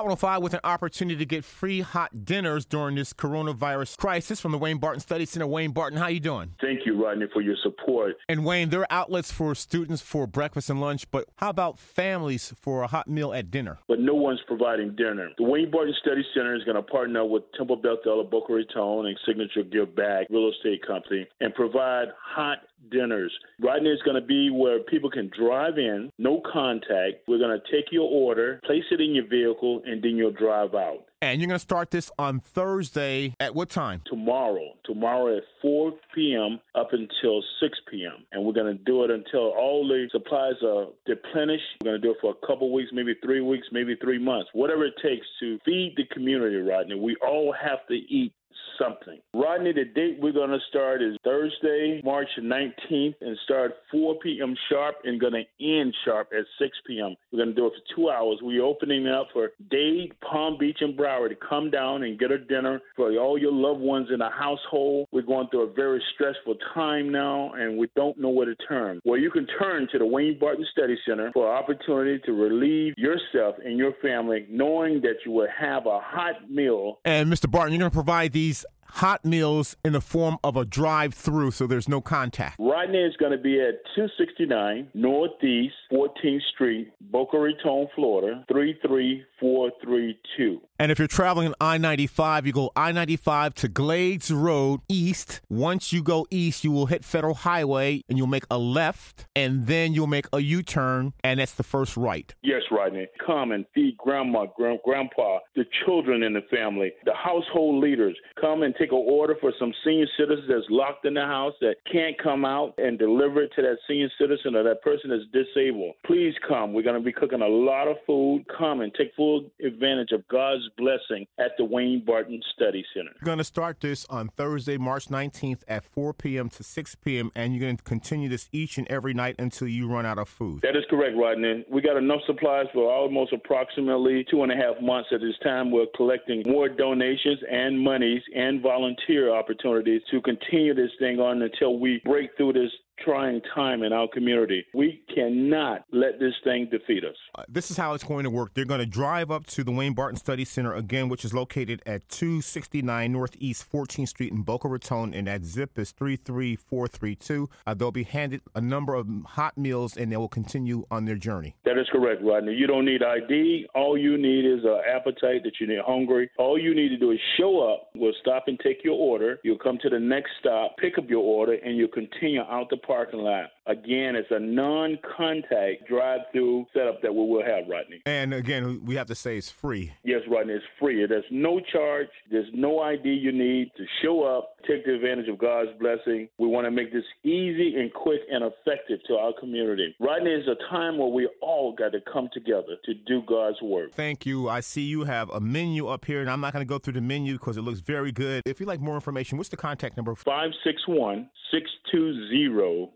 Hot 105 with an opportunity to get free hot dinners during this coronavirus crisis from the Wayne Barton Study Center. Wayne Barton, how you doing? Thank you, Rodney, for your support. And Wayne, there are outlets for students for breakfast and lunch, but how about families for a hot meal at dinner? But no one's providing dinner. The Wayne Barton Study Center is going to partner with Temple Bethel of Boca Raton and Signature Give Back Real Estate Company and provide hot dinners. Rodney is going to be where people can drive in, no contact. We're going to take your order, place it in your vehicle, and then you'll drive out. And you're going to start this on Thursday at what time? Tomorrow. Tomorrow at 4 p.m. up until 6 p.m. And we're going to do it until all the supplies are replenished. We're going to do it for a couple weeks, maybe three weeks, maybe three months. Whatever it takes to feed the community, Rodney. We all have to eat something. Rodney, the date we're going to start is Thursday, March 19th, and start 4 p.m. sharp and going to end sharp at 6 p.m. We're going to do it for two hours. We're opening up for Dade, Palm Beach, and Broward to come down and get a dinner for all your loved ones in the household. We're going through a very stressful time now, and we don't know where to turn. Well, you can turn to the Wayne Barton Study Center for an opportunity to relieve yourself and your family, knowing that you will have a hot meal. And Mr. Barton, you're going to provide these hot meals in the form of a drive through so there's no contact? Right now it's going to be at 269 Northeast 14th Street, Boca Raton, Florida, 33432. And if you're traveling in I 95, you go I 95 to Glades Road East. Once you go east, you will hit Federal Highway and you'll make a left, and then you'll make a U turn, and that's the first right. Yes, Rodney. Come and feed grandma, grandpa, the children in the family, the household leaders. Come and take an order for some senior citizens that's locked in the house that can't come out and deliver it to that senior citizen or that person that's disabled. Please come. We're going to be cooking a lot of food. Come and take full advantage of God's blessing at the Wayne Barton Study Center. We're going to start this on Thursday, March 19th at 4 p.m. to 6 p.m., and you're going to continue this each and every night until you run out of food. That is correct, Rodney. We got enough supplies for almost approximately two and a half months at this time. We're collecting more donations and monies and volunteer opportunities to continue this thing on until we break through this trying time in our community. We cannot let this thing defeat us. Uh, this is how it's going to work. They're going to drive up to the Wayne Barton Study Center again, which is located at 269 Northeast 14th Street in Boca Raton, and that zip is 33432. Uh, they'll be handed a number of hot meals, and they will continue on their journey. That is correct, Rodney. You don't need ID. All you need is an appetite that you need hungry. All you need to do is show up. We'll stop and take your order. You'll come to the next stop, pick up your order, and you'll continue out the parking lot. Again, it's a non contact drive through setup that we will have, Rodney. And again, we have to say it's free. Yes, Rodney, it's free. There's no charge, there's no ID you need to show up, take the advantage of God's blessing. We want to make this easy and quick and effective to our community. Rodney is a time where we all got to come together to do God's work. Thank you. I see you have a menu up here, and I'm not going to go through the menu because it looks very good. If you'd like more information, what's the contact number? 561 620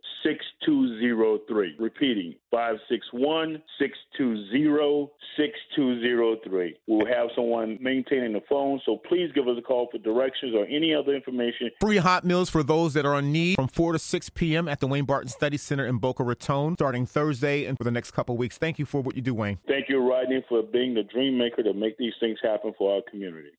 6203. Repeating 561 620 6203. We'll have someone maintaining the phone, so please give us a call for directions or any other information. Free hot meals for those that are in need from 4 to 6 p.m. at the Wayne Barton Study Center in Boca Raton starting Thursday and for the next couple weeks. Thank you for what you do, Wayne. Thank you, Rodney, for being the dream maker to make these things happen for our community.